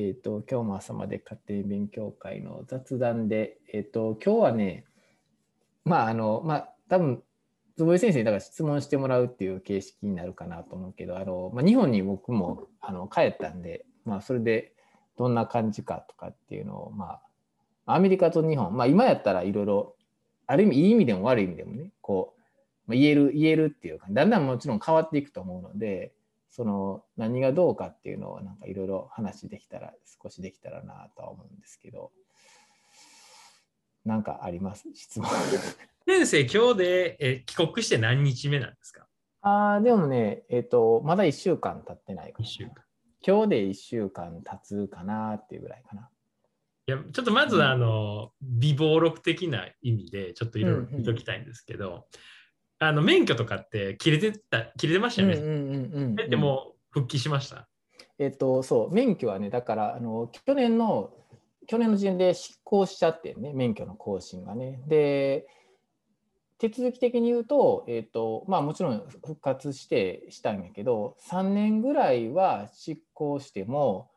えっ、と、今日も朝まで家庭勉強会の雑談で、えっ、と、今日はね、まあ、あの、まあ、多分坪井先生にだから質問してもらうっていう形式になるかなと思うけど、あの、まあ、日本に僕もあの帰ったんで、まあ、それでどんな感じかとかっていうのを、まあ、アメリカと日本、まあ、今やったらいろいろ、ある意味、いい意味でも悪い意味でもね、こう、まあ、言える、言えるっていうか、だんだんもちろん変わっていくと思うので、その何がどうかっていうのをなんかいろいろ話できたら少しできたらなとは思うんですけど。何かあります？質問。先生今日でえ帰国して何日目なんですか？あでもねえっ、ー、とまだ1週間経ってないかな。週間。今日で1週間経つかなっていうぐらいかな。いやちょっとまず、あの微暴録的な意味でちょっといろいろ聞いときたいんですけど、うんうんあの免許とかって切れてた切れてましたよね。うんうんうんうん、でも復帰しました。えっとそう免許はねだからあの去年の去年の時点で失効しちゃってね免許の更新がね。で手続き的に言うと,、えっとまあ、もちろん復活してしたんやけど3年ぐらいは執行しても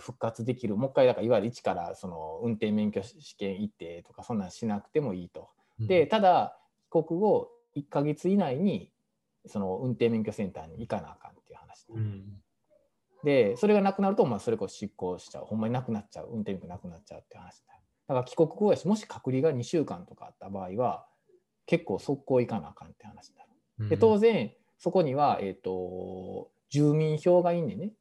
復活できるもう一回だからいわゆる一からその運転免許試験行ってとかそんなんしなくてもいいと。でただ帰国後1か月以内にその運転免許センターに行かなあかんっていう話、うん、でそれがなくなると、まあ、それこそ執行しちゃうほんまになくなっちゃう運転免許なくなっちゃうっていう話だだから帰国後やしもし隔離が2週間とかあった場合は結構速攻行かなあかんって話になる。で当然そこには、えーと、住民票がいいんでね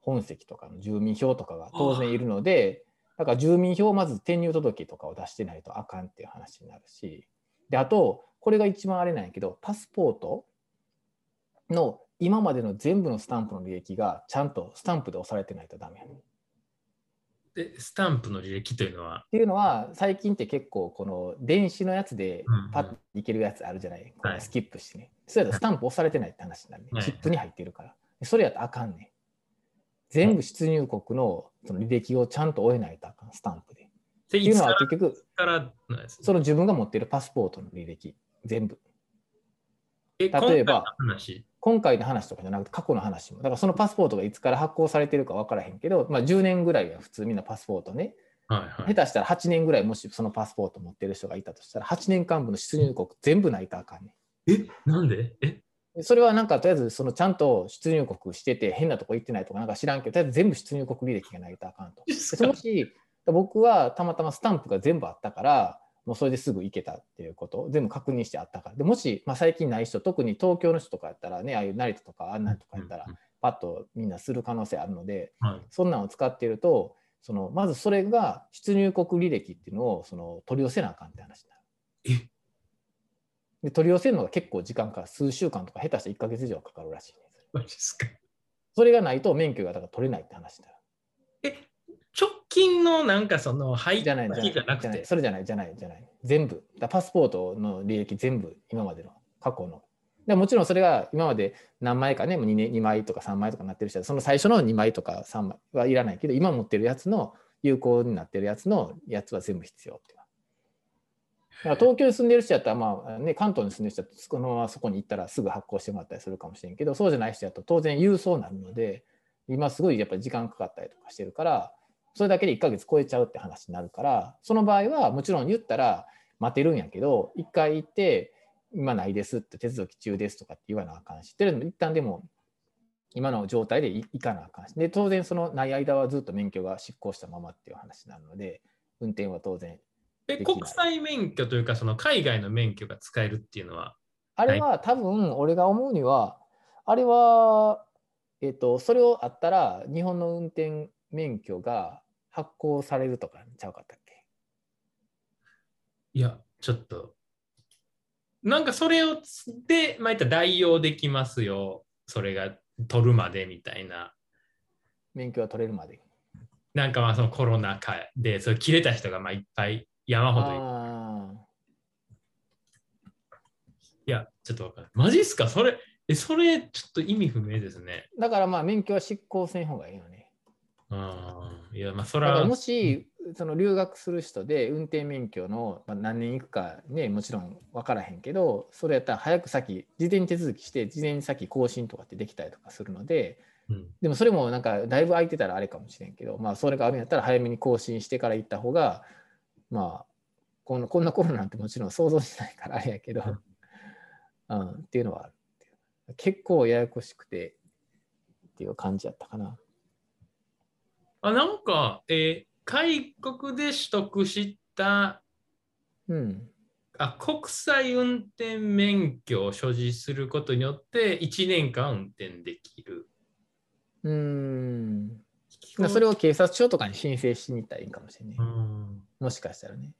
本籍とかの住民票とかが当然いるのでだから住民票をまず転入届とかを出してないとあかんっていう話になるし。であとこれが一番あれなんやけど、パスポートの今までの全部のスタンプの履歴がちゃんとスタンプで押されてないとダメやねで、スタンプの履歴というのは？っていうのは、最近って結構この電子のやつでパッといけるやつあるじゃない、うんうん、スキップしてね。それだとスタンプ押されてないって話になるね。はい、チップに入ってるから。それやとあかんね全部出入国のその履歴をちゃんと終えないとあかん、スタンプで。っていうのは結局、その自分が持っているパスポートの履歴。全部。例えば今回の話とかじゃなくて過去の話も。だからそのパスポートがいつから発行されてるか分からへんけど、まあ、10年ぐらいは普通みんなパスポートね、はいはい、下手したら8年ぐらいもしそのパスポート持ってる人がいたとしたら8年間分の出入国全部ないとあかんねえなんで？え？それはなんかとりあえずそのちゃんと出入国してて変なとこ行ってないとかなんか知らんけどとりあえず全部出入国履歴がないとあかんと。そもし僕はたまたまスタンプが全部あったからもうそれですぐ行けたっていうことを全部確認してあったから。でもし、まあ、最近ない人特に東京の人とかやったらねああいう成田とかあんなんとかやったらパッとみんなする可能性あるので、はい、そんなんを使っているとそのまずそれが出入国履歴っていうのをその取り寄せなあかんって話になる。で取り寄せるのが結構時間か数週間とか下手したら1か月以上かかるらしいですか。それがないと免許がだから取れないって話になる。え？直近のなんかその廃じゃないじゃなくて。それじゃないじゃないじゃない。全部。だパスポートの履歴全部今までの過去の。でもちろんそれが今まで何枚かね 2, 2枚とか3枚とかなってる人はその最初の2枚とか3枚はいらないけど今持ってるやつの有効になってるやつのやつは全部必要っていう。だから東京に住んでる人やったら、まあね、関東に住んでる人だとそのままそこに行ったらすぐ発行してもらったりするかもしれんけどそうじゃない人だと当然郵送になるので今すごいやっぱり時間かかったりとかしてるからそれだけで1ヶ月超えちゃうって話になるからその場合はもちろん言ったら待てるんやけど1回行って今ないですって手続き中ですとかって言わなあかんしって一旦でも今の状態で行かなあかんしで当然そのない間はずっと免許が失効したままっていう話なので運転は当然え国際免許というかその海外の免許が使えるっていうのは？あれは多分俺が思うにはあれはえっ、とそれをあったら日本の運転免許が発行されるとかちゃうかったっけ？いや、ちょっと。なんかそれをで、まあ、った代用できますよ。それが取るまでみたいな。免許が取れるまで。なんかまあそのコロナ禍でそれ切れた人がまあいっぱい山ほどいる。いや、ちょっとわかる。マジっすか？それ、え、それちょっと意味不明ですね。だからまあ免許は執行せん方がいいよね。いやまあそれはもしその留学する人で運転免許の、まあ、何年行くかねもちろん分からへんけどそれやったら早く先事前に手続きして事前に先更新とかってできたりとかするので、うんでもそれもなんかだいぶ空いてたらあれかもしれんけど、まあそれがあるんやったら早めに更新してから行った方が、まあこんなこんなコロナなんてもちろん想像しないからあれやけど、うん、っていうのはある。結構ややこしくてっていう感じやったかな。あなんか、えー外国で取得したうん。あ国際運転免許を所持することによって1年間運転できる。うーん。まあそれを警察署とかに申請しに行ったらいいかもしれない。うんもしかしたらね。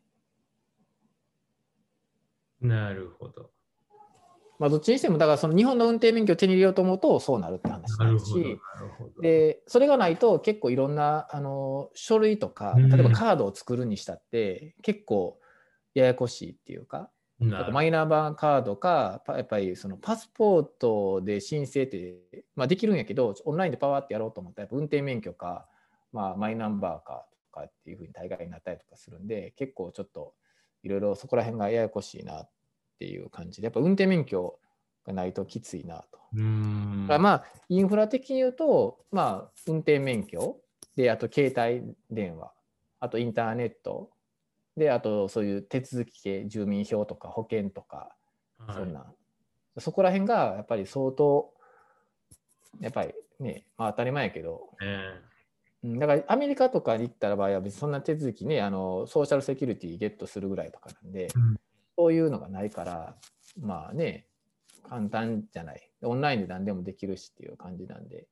なるほど。まあどっちにしても、だからその日本の運転免許を手に入れようと思うとそうなるって話になるし、でそれがないと結構いろんなあの書類とかうん。例えばカードを作るにしたって結構ややこしいっていうか、マイナンバーカードかパやっぱりそのパスポートで申請って、まあ、できるんやけどオンラインでパワーってやろうと思ったら運転免許か、まあ、マイナンバーかとかっていうふうに大概になったりとかするんで結構ちょっといろいろそこら辺がややこしいなっていう感じでやっぱ運転免許がないときついなと。うーん。だからまあインフラ的に言うと、まあ、運転免許であと携帯電話あとインターネットであとそういう手続き系住民票とか保険とかはい。そんな。ん、そこら辺がやっぱり相当やっぱりね、まあ、当たり前やけど。え。うんだからアメリカとかに行った場合は別にそんな手続きねあのソーシャルセキュリティゲットするぐらいとかなんで、うんそういうのがないからまあね簡単じゃないオンラインで何でもできるしっていう感じなんで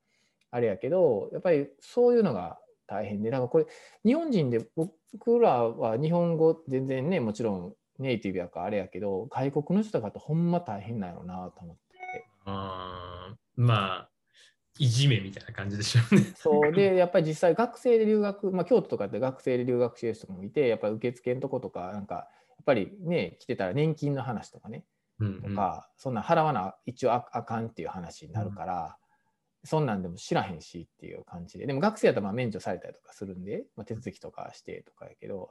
あれやけどやっぱりそういうのが大変でなんかこれ日本人で僕らは日本語全然ねもちろんネイティブやからあれやけど外国の人とかってほんま大変なんやろうなと思って。あーまあ、いじめみたいな感じでしょうね。そうでやっぱり実際学生で留学、まあ、京都とかって学生で留学してる人もいてやっぱり受付のとことかなんかぱりね来てたら年金の話とかねうんとか、そんなん払わな一応ああかんっていう話になるから、そんなんでも知らへんしっていう感じででも学生やったらまあ免除されたりとかするんで、まあ、手続きとかしてとかやけど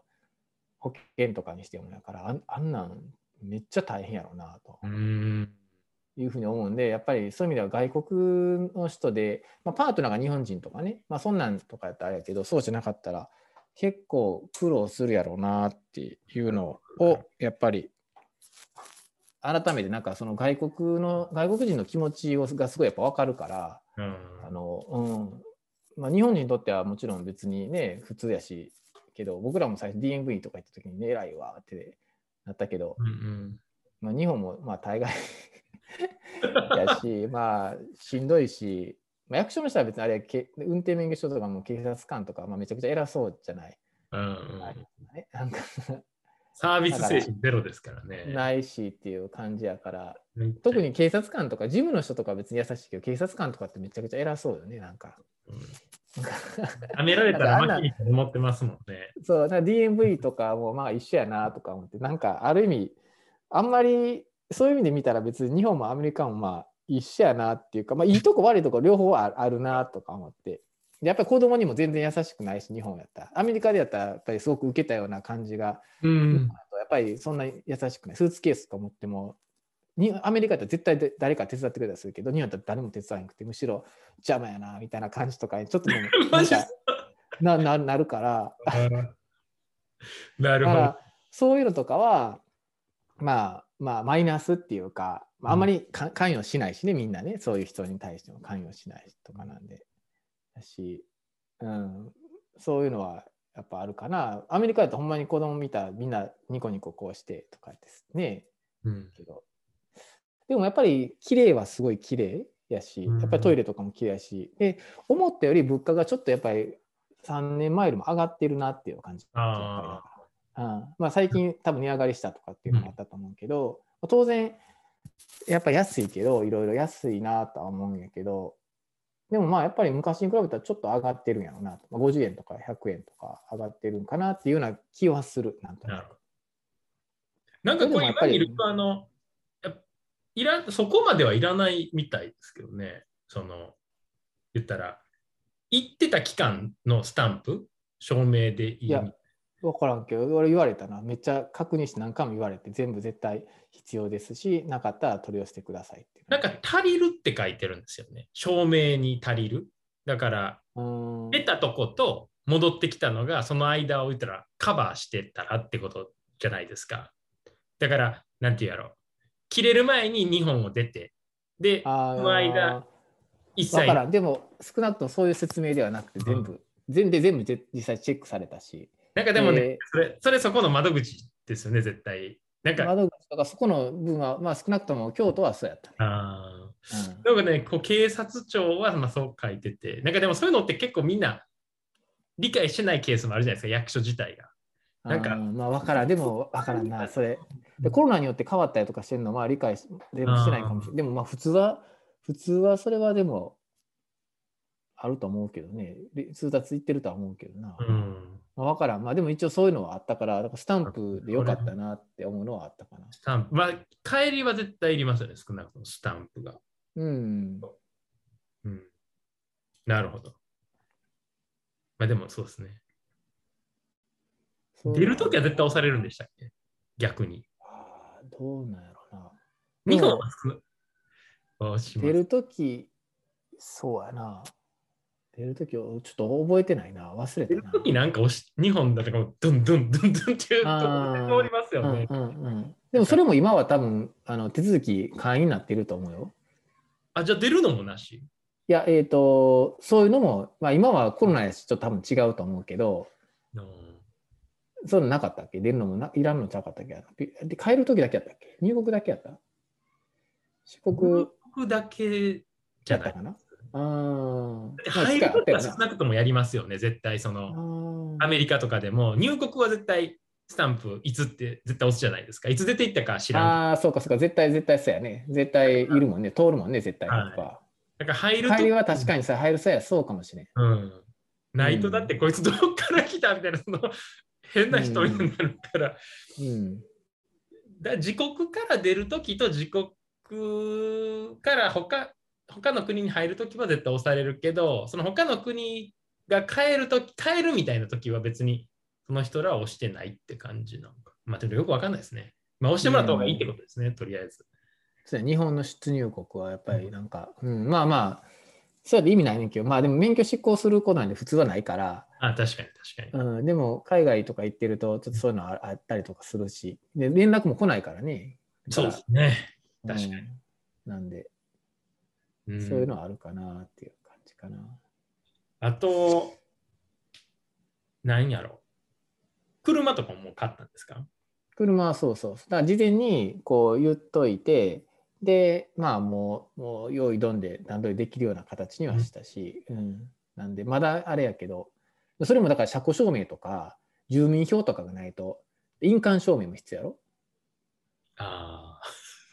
保険とかにしてもやからあんあんなんめっちゃ大変やろうなと。うん。うんいうふうに思うんで、やっぱりそういう意味では外国の人で、まあ、パートナーが日本人とかね、まあ、そんなんとかやったらあれやけど、そうじゃなかったら結構苦労するやろうなっていうのを、やっぱり改めてなんかその外国の、外国人の気持ちをがすごいやっぱ分かるから、うん。あの、うん。まあ、日本人にとってはもちろん別にね、普通やし、けど、僕らも最初 DMV とか行った時にね、偉いわってなったけど、うん。まあ、日本もまあ大概 やし、まあしんどいし、まあ、役所の人は別にあれやけ運転免許証とかも警察官とか、まあ、めちゃくちゃ偉そうじゃない。うんうんあれねなんかサービス精神ゼロですからね。ないしっていう感じやから、うん特に警察官とか、事務の人とかは別に優しいけど、警察官とかってめちゃくちゃ偉そうよね、なんか。うんめられたらなんかあんな負けにと思ってますもんね。そう、DMV とかもまあ一緒やなとか思って、なんかある意味、あんまりそういう意味で見たら別に日本もアメリカもまあ一緒やなっていうか、まあいいとこ 悪いとこ両方ああるなとか思って。やっぱり子供にも全然優しくないし、日本やったら。アメリカでやったらやっぱりすごく受けたような感じが、うん。やっぱりそんな優しくない。スーツケースとか持っても、にアメリカだったら絶対で誰か手伝ってくれたりするけど、日本だったら誰も手伝わなくて、むしろ邪魔やなみたいな感じとかにちょっとでもマジ なんか？なななるから、なるほど。そういうのとかはまあまあマイナスっていうか、まあ、あんまりか関与しないしねみんなね。そういう人に対しても関与しないとかなんで。だし、うん、そういうのはやっぱあるかな。アメリカだとほんまに子供見たらみんなニコニコこうしてとかですね。うん。けど。でもやっぱり綺麗はすごい綺麗やしうん。やっぱりトイレとかも綺麗やし。で思ったより物価がちょっとやっぱり3年前よりも上がってるなっていう感じ。やっぱり。だからうん。まあ、最近多分値上がりしたとかっていうのもあったと思うけど、当然やっぱ安いけどいろいろ安いなとは思うんやけどでもまあやっぱり昔に比べたらちょっと上がってるんやろうなと、50円とか100円とか上がってるんかなっていうような気はするなんとなくな。んかこれでもやっぱり今見ると、あの、いらそこまではいらないみたいですけどね。その、言ったら、行ってた期間のスタンプ、証明でいいいや分からんけど俺言われたなめっちゃ確認して何回も言われて全部絶対必要ですしなかったら取り寄せてくださいってなんか足りるって書いてるんですよね。証明に足りる。だから、出たとこと戻ってきたのが、その間を言ったらカバーしてたらってことじゃないですか。だから、なんて言うやろ。切れる前に2本を出て、で、そあの間、一切だからんでも少なくともそういう説明ではなくて全部、全で全部で実際チェックされたしなんかでもね、えーそれ、それそこの窓口ですよね、絶対。なんか、窓口とかそこの部分はまあ少なくとも京都はそうやったね。あーうんなんかね、こう警察庁はまあそう書いてて、なんかでもそういうのって結構みんな理解してないケースもあるじゃないですか、役所自体が。なんかまあ分からん、でも分からんな、それ。でコロナによって変わったりとかしてるのは理解しでもしてないかもしれない。でもまあ普通は、普通はそれはでもあると思うけどね、で通達いってるとは思うけどな。うん。まあ、分からん。まあでも一応そういうのはあったから、だからスタンプでよかったなって思うのはあったかな。スタンプ。まあ、帰りは絶対いりますよね、少なくともスタンプが。うん。うん。なるほど。まあでもそうですね。出るときは絶対押されるんでしたっけ？逆に。あーどうなんやろな。日本は出るとき、そうやな。出るときをちょっと覚えてないな。忘れたな。出るときなんか押し、日本だとかもドンドンドンドンっていうとあー通りますよね。うんうんうん、でもそれも今は多分あの手続き会員になってると思うよ。あ、じゃあ出るのもなし？いや、えっ、と、そういうのも、まあ今はコロナやし、ちょっと多分違うと思うけど、うんそういうのなかったっけ？出るのもないらんのちゃうかったっけ？で帰るときだけやったっけ？入国だけやった？出国僕だけじゃない。やったかな？あ入るときは少あなくともやりますよね、絶対その。アメリカとかでも入国は絶対スタンプいつって絶対押すじゃないですか。いつ出ていったか知らん。ああー、そうかそうか、絶対絶対そうやね。絶対いるもんね、通るもんね、絶対。はいここはだから入ると帰りは確かにさ、入る際はそうかもしれん。うん。ないとだってこいつどっから来たみたいな、その 変な人になるから。うん。だ自国から出るときと自国から他他の国に入るときは絶対押されるけど、その他の国が帰るとき、帰るみたいなときは別にその人らは押してないって感じなのか。まあ、でもよくわかんないですね。まあ、押してもらった方がいいってことですね、とりあえず。そうや日本の出入国はやっぱりなんか、うん、まあまあ、そうやって意味ないねんけど、まあでも免許執行することなんで普通はないから、あ、確かに確かに。うん、でも海外とか行ってると、ちょっとそういうのああったりとかするし、で連絡も来ないからね。そうですね。確かに。うんなんで、うんそういうのはあるかなっていう感じかな。あと、何やろ車とかも買ったんですか？車はそうそう。だから事前にこう言っといて、で、まあもう、もう用意どんで段取りできるような形にはしたし、うん。なんで、まだあれやけど、それもだから車庫証明とか、住民票とかがないと、印鑑証明も必要やろああ、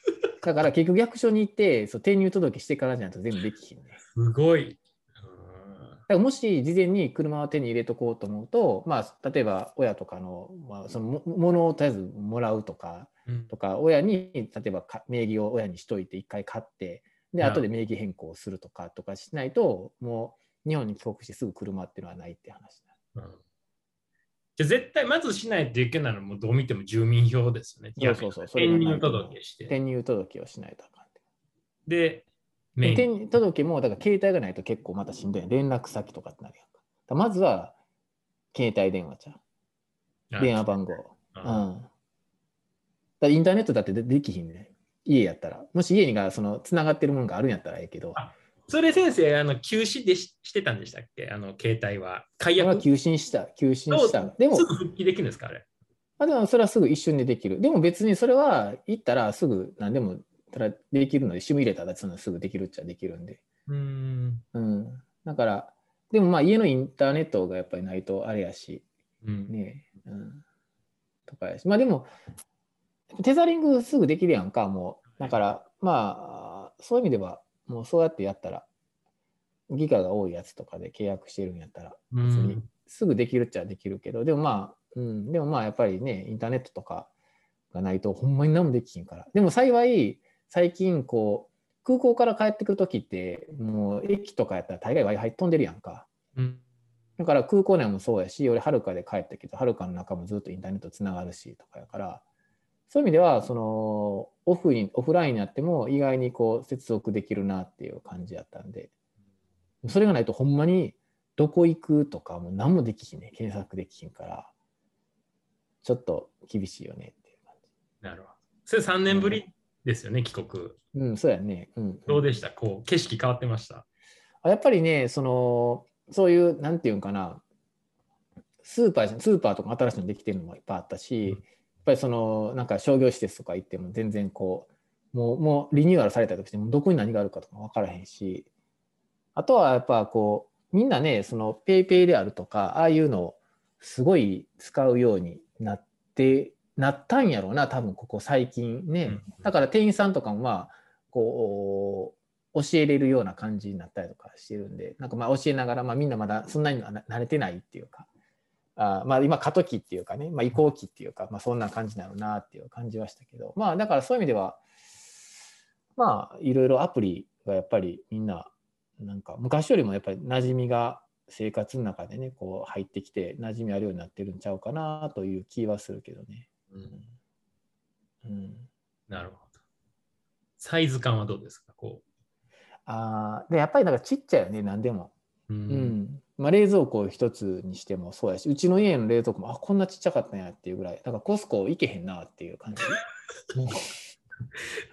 だから結局役所に行って、そう転入届してからじゃないと全部できひんね。すごい。だからもし事前に車を手に入れとこうと思うと、まあ、例えば親とかの,、まあそのも物をとりあえずもらうとか、うんとか親に例えばか名義を親にしといて一回買ってでうん後で名義変更するとかとかしないともう日本に帰国してすぐ車っていうのはないって話うんじゃあ絶対まずしないといけないのはもうどう見ても住民票ですよね。そうそうそう転入届して。転入届をしないとあかんで、メイン。転入届もだから携帯がないと結構またしんどい。連絡先とかってなるやんか。まずは携帯電話ちゃう。電話番号。うん。あだインターネットだってでできひんね。家やったら。もし家にがそのつながってるものがあるんやったらええけど。あそれ先生、あの休止でししてたんでしたっけ？あの携帯は。解約？は休止した休止したでもすぐ復帰できるんですかあれ？あでもそれはすぐ一瞬でできる。でも別にそれは行ったらすぐ何でもただできるので、シム入れたらそのすぐできるっちゃできるんで。うーん。うん。だから、でもまあ家のインターネットがやっぱりないとあれやし、うん。ねうん。とかやし。まあでも、テザリングすぐできるやんか、もう。だから、まあ、そういう意味では、もうそうやってやったら、ギガが多いやつとかで契約してるんやったら、う別にんすぐできるっちゃできるけど、でもまあ、うん、でもまあやっぱりね、インターネットとかがないとほんまに何もできひんから。でも幸い、最近こう、空港から帰ってくるときって、もう駅とかやったら大概 Wi-Fi 飛んでるやんか。うん。だから空港内もそうやし、俺、はるかで帰ったけど、はるかの中もずっとインターネットつながるしとかやから、そういう意味では、そのオフに、オフラインになっても意外にこう接続できるなっていう感じやったんで、それがないとほんまにどこ行くとかもう何もできひんね検索できひんから。ちょっと厳しいよねっていう感なるほど。それ3年ぶりですよね、帰国。じうんそうやね。うんどうでした？こう、景色変わってました？あやっぱりねそのそういうなんていうんかな。スーパースーパーとか新しいのできてるのもいっぱいあったし、うんやっぱりそのなんか商業施設とか行っても全然こうもうもうリニューアルされたとしてもどこに何があるかとか分からへんしあとはやっぱこうみんなねその PayPay であるとかああいうのをすごい使うようになってなったんやろうな多分ここ最近ね、うん。だから店員さんとかもまあこう教えれるような感じになったりとかしてるんでなんかまあ教えながら、まあ、みんなまだそんなにな慣れてないっていうかあまあ今過渡期っていうかね、まあ、移行期っていうか、まあ、そんな感じなのなっていう感じはしたけどまあだからそういう意味ではまあいろいろアプリがやっぱりみんななんか昔よりもやっぱり馴染みが生活の中でねこう入ってきて馴染みあるようになってるんちゃうかなという気はするけどね。うん、うん、なるほど。サイズ感はどうですか？こあーでやっぱりなんかちっちゃいよね何でも。う。ううんまあ、冷蔵庫一つにしてもそうやしうちの家の冷蔵庫もあこんなちっちゃかったんやっていうぐらいだからコスコ行けへんなっていう感じ。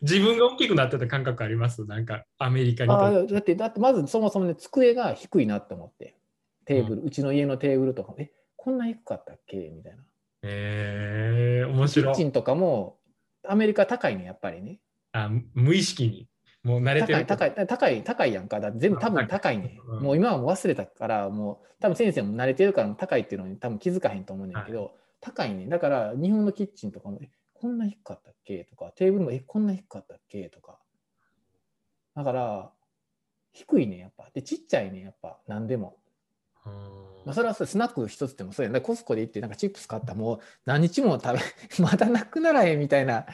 自分が大きくなってた感覚あります？なんかアメリカにあだってだってまずそもそもね机が低いなって思ってテーブル、うちの家のテーブルとかもえこんな低かったっけ？みたいな。えー、面キ白いッチンとかもアメリカ高いねやっぱりね。あ。無意識に。もう慣れてる。高い高い高い高いやんか。だ全部多分高い。ね、うん。もう今はもう忘れたからもう多分先生も慣れてるから高いっていうのに多分気づかへんと思うねんけど、高いねだから日本のキッチンとかもえこんな低かったっけ？とかテーブルもえこんな低かったっけ？とか。だから低いねやっぱ。でちっちゃいねやっぱ。何でも、うんまあ、それはそうスナック一つでもそうやん。だからコスコで行ってなんかチップス買ったらもう何日も食べ まだなくならへんみたいな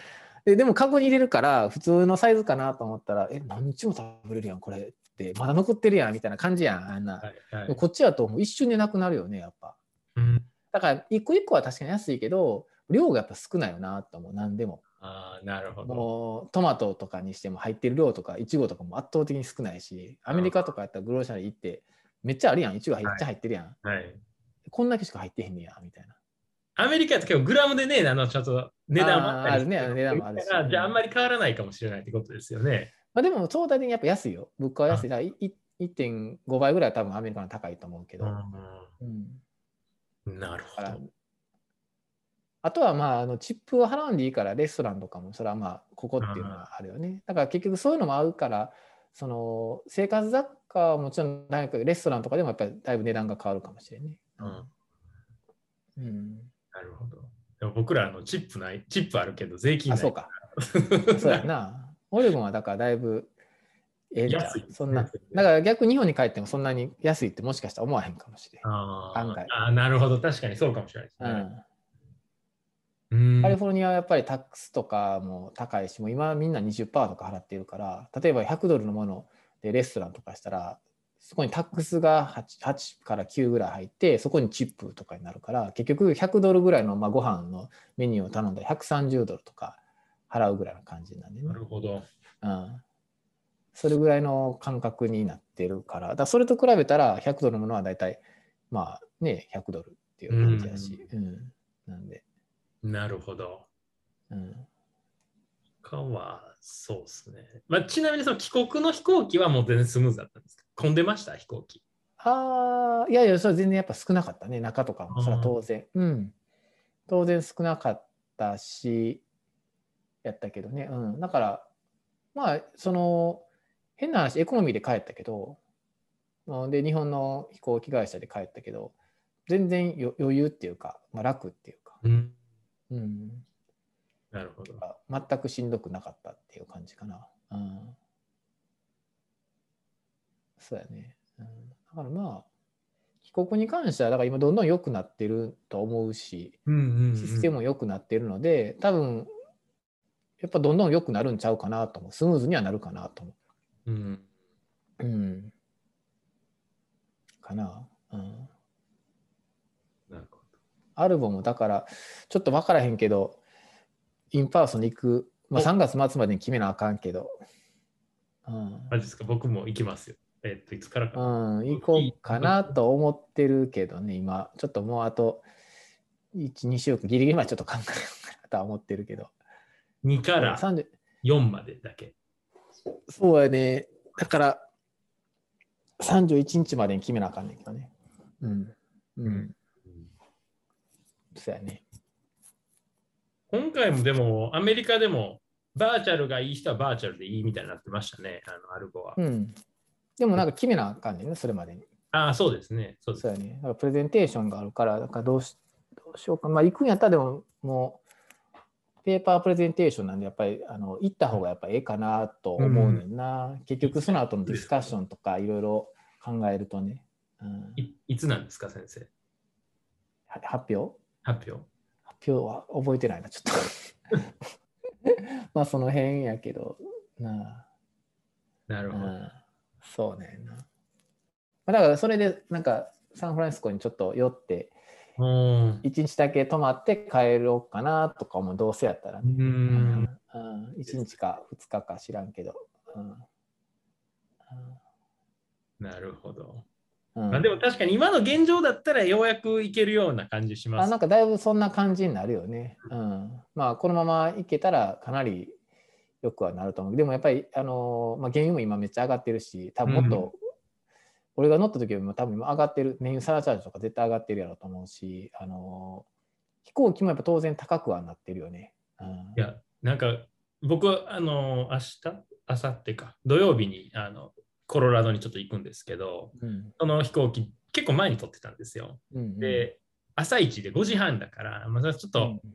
ででもカゴに入れるから普通のサイズかなと思ったらえ何日も食べれるやんこれってまだ残ってるやんみたいな感じやんあんな、はいはい。こっちだともう一瞬でなくなるよねやっぱ。うん。だから一個一個は確かに安いけど量がやっぱ少ないよなと思う何でも。ああ、なるほど。もうトマトとかにしても入ってる量とかいちごとかも圧倒的に少ないしアメリカとかやったらグローシャリー行ってめっちゃあるやんいちごめっちゃ入ってるやん、はい。こんだけしか入ってへんねやみたいなアメリカって結構グラムでね、あのちょっと値段もあったりあるね。値段もあるし。だからじゃああんまり変わらないかもしれないってことですよね。まあ、でも相対的にやっぱ安いよ。物価は安い。だいい1.5倍ぐらいは多分アメリカの高いと思うけど、うん。なるほど。あとはまああのチップを払わんでいいからレストランとかもそれはまあここっていうのはあるよね。だから結局そういうのも合うからその生活雑貨はもちろんレストランとかでもやっぱりだいぶ値段が変わるかもしれんね。うん。うん、なるほど。でも僕らあのチップない、チップあるけど税金ない。あそうか。そうやな。オレゴンはだからだいぶええんちゃう？安いそんな。だから逆に日本に帰ってもそんなに安いってもしかしたら思わへんかもしれん。案外あー、なるほど。確かにそうかもしれないですね。うんうんカリフォルニアはやっぱりタックスとかも高いし、もう今みんな20%とか払ってるから、例えば100ドルのものでレストランとかしたら、そこにタックスが 8, 8から9ぐらい入って、そこにチップとかになるから、結局100ドルぐらいのまあご飯のメニューを頼んだら130ドルとか払うぐらいの感じなんでねな。るほど。うん、それぐらいの感覚になってるから、だからそれと比べたら100ドルのものは大体、まあね、100ドルっていう感じやし、うん、なんで、なるほど。うん。他は、そうですね。まあ、ちなみにその帰国の飛行機はもう全然スムーズだったんですか？混んでました飛行機。ああ、いやいや、それ全然やっぱ少なかったね、中とかも、それは当然。うん。当然少なかったし、やったけどね。うん。だから、まあ、その、変な話、エコノミーで帰ったけど、うんで、日本の飛行機会社で帰ったけど、全然よ余裕っていうか、まあ、楽っていうか、うん。うん。なるほど。全くしんどくなかったっていう感じかな。うん。そうやね。うん、だからまあ、帰国に関しては、だから今どんどん良くなってると思うし、うんうん、うん。システムも良くなってるので、多分、やっぱどんどん良くなるんちゃうかなと思う。スムーズにはなるかなと思うん。う。うん。かな。うん。なるほアルバムだから、ちょっと分からへんけど、インパーソンに行く、まあ、お3月末までに決めなあかんけど、うん、ど。マジですか？僕も行きますよ。えっと、いつからか。うん、行こうかなと思ってるけどね、今、ちょっともうあと1、2週間、ギリギリまでちょっと考えようかなとは思ってるけど。2から30 4までだけ。そうやね。だから、31日までに決めなあかんねんけどね。うん。うん。そうやね。今回もでも、アメリカでも、バーチャルがいい人はバーチャルでいいみたいになってましたね、あのアルゴは。うん。でもなんか決めなあかんねんね、それまでに。ああ、そうですね。そうですそうやね。だからプレゼンテーションがあるから、だからどうしどうしようか。まあ、行くんやったらでも、もう、ペーパープレゼンテーションなんで、やっぱりあの行った方がやっぱええかなと思うねんな。結局、その後のディスカッションとかいろいろ考えるとね。うん、いいつなんですか、先生？は発表？発表。発表は覚えてないな、ちょっと。まあ、その辺やけど、なあ。なるほど。うん、そうねんな。まあだから、それで、なんか、サンフランシスコにちょっと寄って、うん。1日だけ泊まって帰ろうかなとかもどうせやったらね。ううんん。1日か2日か知らんけど。うんなるほど。うんまあ、でも確かに今の現状だったらようやくいけるような感じしますあなん。かだいぶそんな感じになるよね。うん、まあこのままいけたらかなりよくはなると思う。でもやっぱり、あのまあ、原油も今めっちゃ上がってるし、多分もっと、俺が乗った時よりも多分今上がってる、燃油サーチャージとか絶対上がってるやろうと思うし、あの飛行機もやっぱ当然高くはなってるよね。うん、いや、なんか僕はあの明日、明後日か、土曜日にあのコロラドにちょっと行くんですけど、うんその飛行機結構前に撮ってたんですよ。うんうん、で、朝一で5時半だから、まあ、ちょっとうん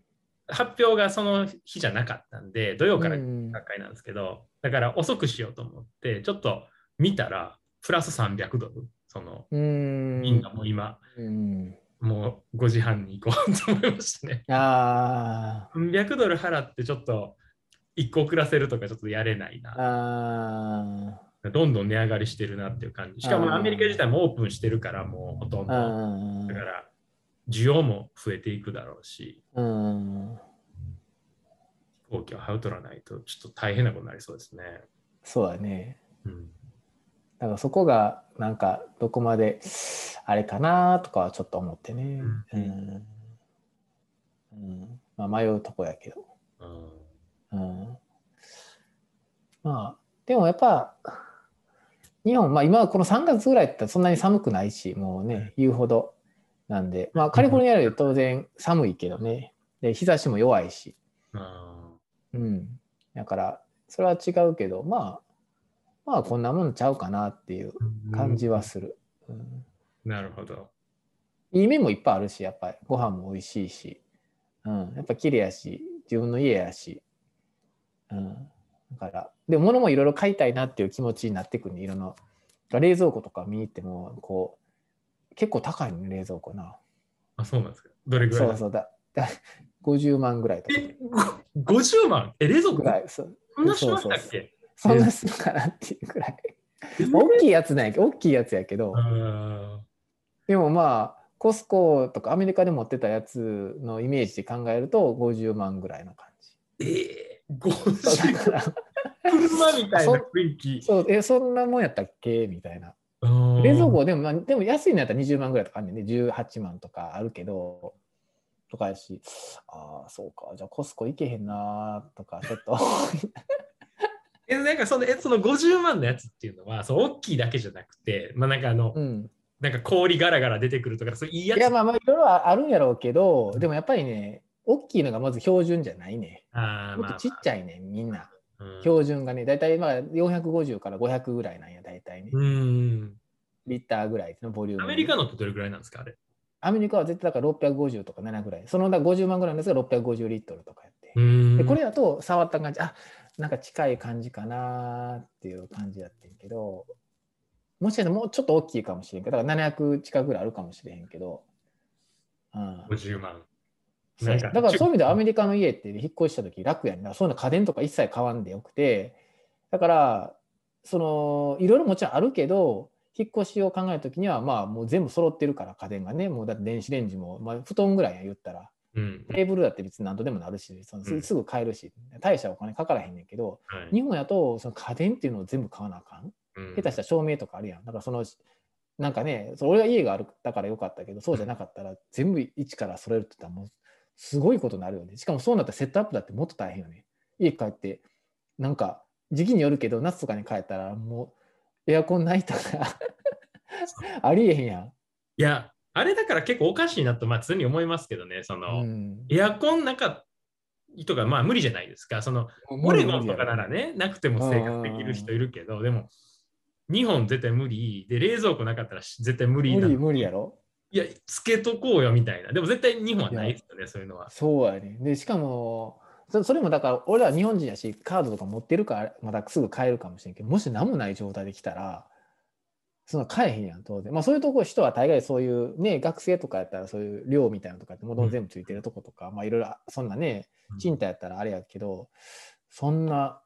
発表がその日じゃなかったんで、土曜からうん学会なんですけど、だから遅くしようと思って、ちょっと見たら、プラス300ドル、その、うんみんなもう今、うん、もう5時半に行こうと思いましたね。あー300ドル払ってちょっと1個遅らせるとかちょっとやれないな。あどんどん値上がりしてるなっていう感じ。しかもアメリカ自体もオープンしてるからもうほとんーど。あだから需要も増えていくだろうし、ーうん飛行機はハウ取らないとちょっと大変なことになりそうですね。そうだね。うん、だからそこがなんかどこまであれかなとかはちょっと思ってね。ううんん。うんまあ迷うとこやけど。うんうん。まあでもやっぱ日本、まあ今はこの3月ぐらいだったらそんなに寒くないし、もうね、言うほどなんで、まあカリフォルニアより当然寒いけどね。で、日差しも弱いし。あうん。だから、それは違うけど、まあ、まあこんなもんちゃうかなっていうー感じはする。うんなるほど。いい面もいっぱいあるし、やっぱりご飯も美味しいし、うん、やっぱ綺麗やし、自分の家やし、うん、だから、でも物もいろいろ買いたいなっていう気持ちになってくるね、いろんな。冷蔵庫とか見に行っても、こう、結構高いのね、冷蔵庫な。あ、そうなんですか。どれぐらいそうそうだ。だ50万ぐらいとかえ、ご50万え、冷蔵庫？ぐらい、そんなしましたっけ？そんなするかなっていうぐらい。大きいやつなんやけど、大きいやつやけど、あでもまあ、コスコとかアメリカで持ってたやつのイメージで考えると50万ぐらいの感じ。ーえー、そう50だから、車みたいな雰囲気。そう、え、そんなもんやったっけ？みたいな。冷冷蔵庫でも、まあ、でも安いのやったら20万ぐらいとかあるねんね。18万とかあるけど、とかやし、ああ、そうか、じゃあコスコ行けへんなとか、ちょっと。えなんかそのえその50万のやつっていうのはそう大きいだけじゃなくて、まあ、なんかあの、うん。なんか氷ガラガラ出てくるとかそういういいやついや、まあまあ、いろいろあるんやろうけど、でもやっぱりね、大きいのがまず標準じゃないね。あーまあもっとちっちゃいね、みんな。うん標準がね、だいたいまあ450から500ぐらいなんや、だいたいね。うんリッターぐらいのボリューム。アメリカのってどれぐらいなんですかあれ？アメリカは絶対だから650とか7ぐらい。そのだから50万ぐらいのやつが650リットルとかやって。うんでこれだと触った感じ、あなんか近い感じかなっていう感じだったんやけど、もしかしたらもうちょっと大きいかもしれんけど、だから700近くぐらいあるかもしれへんけど、うん、50万。だからそういう意味ではアメリカの家って引っ越した時楽やねんだからそういうの家電とか一切買わんでよくて、だから、その、いろいろもちろんあるけど、引っ越しを考えるときには、まあもう全部揃ってるから家電がね、もうだって電子レンジも、まあ布団ぐらいや言ったら、うん。テーブルだって別に何とでもなるし、そのうん。すすぐ買えるし、大したお金かからへんねんけど、はい。日本やとその家電っていうのを全部買わなあかん。うん。下手したら照明とかあるやん。だからその、なんかね、それ俺が家があるだからよかったけど、そうじゃなかったら全部一から揃えるって言ったらもうすごいことになるよね。しかもそうなったらセットアップだってもっと大変よね。家帰って、なんか時期によるけど、夏とかに帰ったらもうエアコンないとか ありえへんやん。いや、あれだから結構おかしいなと、まあ、常に思いますけどね、その、うんエアコンなかとか、まあ無理じゃないですか。その、オレゴンとかならね、なくても生活できる人いるけど、でも、日本絶対無理。で、冷蔵庫なかったら絶対無理な無理無理やろいや、つけとこうよみたいな。でも絶対日本はないですよね、そういうのは。そうやね。で、しかも、そそれもだから、俺ら日本人やし、カードとか持ってるから、またすぐ買えるかもしれんけど、もし何もない状態で来たら、その買えへんやん、当然。まあそういうところ、人は大概そういう、ね、学生とかやったらそういう寮みたいなのとかって、もともと全部ついてるとことか、まあいろいろ、そんなね、賃貸やったらあれやけど、そんな、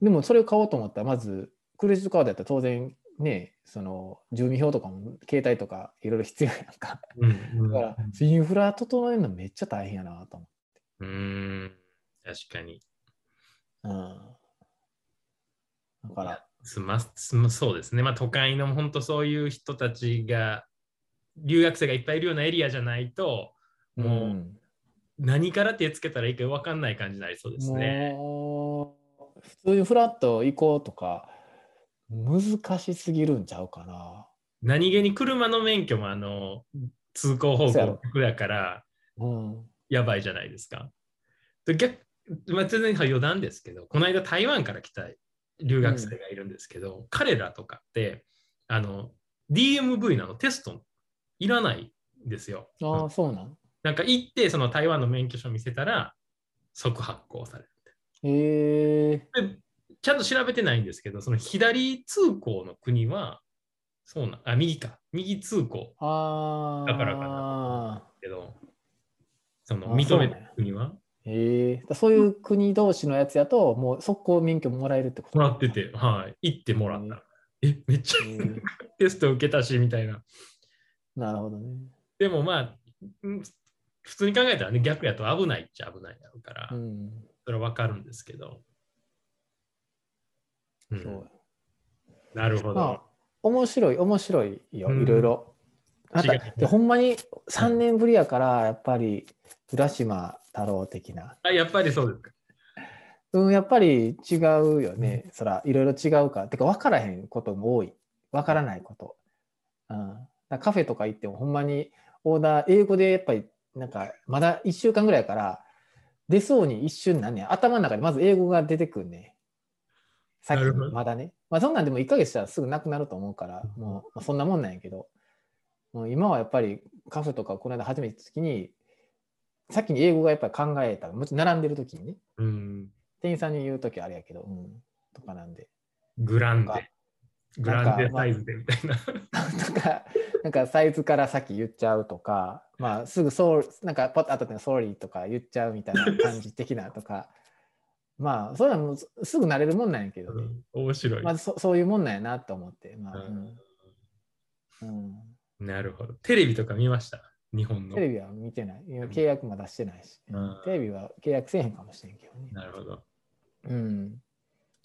でもそれを買おうと思ったら、まず、クレジットカードやったら当然、ね、その住民票とかも携帯とかいろいろ必要やんか。うんうんだから、インフラ整えるのめっちゃ大変やなと思うーん、確かに。う。うん。だから、すますまそうですね。まあ都会の本当そういう人たちが、留学生がいっぱいいるようなエリアじゃないと、もう何から手つけたらいいか分かんない感じになりそうですね。もう、普通にフラット行こうとか、難しすぎるんちゃうかな。何気に車の免許もあの通行方向だからうん。やばいじゃないですか。で逆まあ、全然余談ですけど、この間台湾から来た留学生がいるんですけど、彼らとかってあの DMV なのテストいらないんですよ。ああ、そうなん？なんか行ってその台湾の免許証見せたら即発行される。へえでちゃんと調べてないんですけど、その左通行の国は、そうなん、あ、右か、右通行ああ。だからかなけど、そのあ認めた国は？へえそういう国同士のやつやと、もう速攻免許もらえるってこと？もらってて、はい、行ってもらったら、え、めっちゃへえテスト受けたし、みたいな。なるほどね。でもまあ、うん普通に考えたらね、逆やと危ないっちゃ危ないだろうから、うん。それはわかるんですけど。うんそうなるほど。まあ、面白い、面白いよ、うんいろいろ。でほんまに3年ぶりやから、やっぱり浦島太郎的な。あやっぱりそうですか。うん、やっぱり違うよね。そら、いろいろ違うから。てか、分からへんことも多い。分からないこと。うん、カフェとか行っても、ほんまにオーダー、英語でやっぱり、なんか、まだ1週間ぐらいやから、出そうに一瞬なんねん頭の中でまず英語が出てくんね。さっきまだね。まあ、そんなんでも1ヶ月したらすぐなくなると思うから、もう、まあ、そんなもんなんやけど、もう今はやっぱりカフェとかこの間初めて時に、さっきに英語がやっぱり考えた。もちろん並んでる時にね。うん。店員さんに言うときあれやけど、うん、とかなんで。グランデ。グランデサイズでみたいな。とか、なんかサイズから先言っちゃうとか、まあすぐそう、なんかパッと後でソーリーとか言っちゃうみたいな感じ的なとか、まあそういうのもすすぐ慣れるもんなんやけどね。うん面白い。まずそそういうもんなんやなと思って。まあううんうんんなるほど。テレビとか見ました？日本のテ。レビは見てない。契約まだしてないし、うんテレビは契約せえへんかもしれんけどね。なるほど。うん。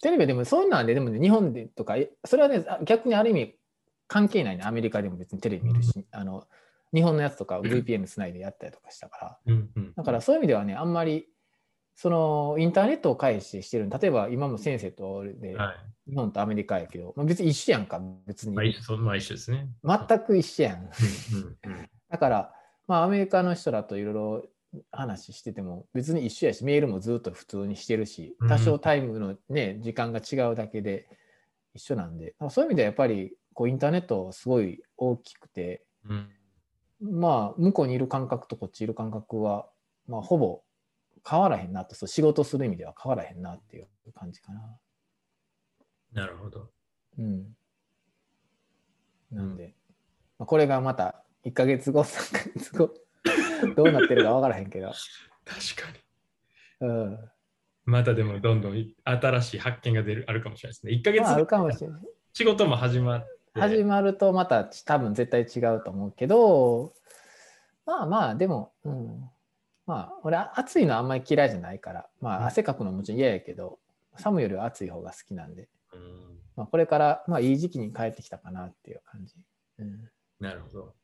テレビでもそういうのはね、でもね、日本でとか、えそれはね、あ逆にある意味関係ないね。アメリカでも別にテレビ見るし、あの、日本のやつとか VPN つないでやったりとかしたから。うんうん、だからそういう意味ではね、あんまり、そのインターネットを介してしてる例えば今も先生と俺で、はい。日本とアメリカやけど、まあ、別に一緒やんか、別にまあ、。一緒そうまあ一緒ですね。全く一緒やん。うんうんうんだから、まあ、アメリカの人らといろいろ話してても別に一緒やし、メールもずっと普通にしてるしうん、多少タイムのね、時間が違うだけで一緒なんで、そういう意味ではやっぱりこうインターネットすごい大きくて、うんまあ、向こうにいる感覚とこっちいる感覚は、まあ、ほぼ変わらへんなと、そう仕事する意味では変わらへんなっていう感じかな。なるほど。うん。なんで、まあ、これがまた1ヶ月後、3ヶ月後、どうなってるか分からへんけど、確かに。うん。またでもどんどん新しい発見が出るあるかもしれないですね。1ヶ月まあ、るかもしれない。仕事も始まって。始まるとまた多分絶対違うと思うけど、まあまあ、でも、うん。まあ、俺、暑いのあんまり嫌いじゃないから、まうんあ、汗かくのもちろん嫌やけど、寒いよりは暑い方が好きなんで、うんまあ、これから、まあ、いい時期に帰ってきたかなっていう感じ。うんなるほど。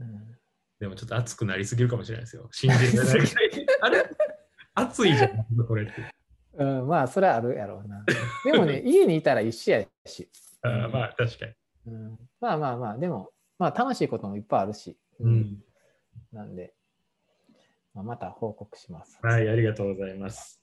うんでもちょっと熱くなりすぎるかもしれないですよ。信じられない。あれ？熱いじゃん、これって。うん、まあ、それはあるやろうな。でもね、家にいたら一緒やし。あーまあ確かに。うん、まあまあまあ、でも、まあ、楽しいこともいっぱいあるし。うん。なんで、まあ、また報告します。はい、ありがとうございます。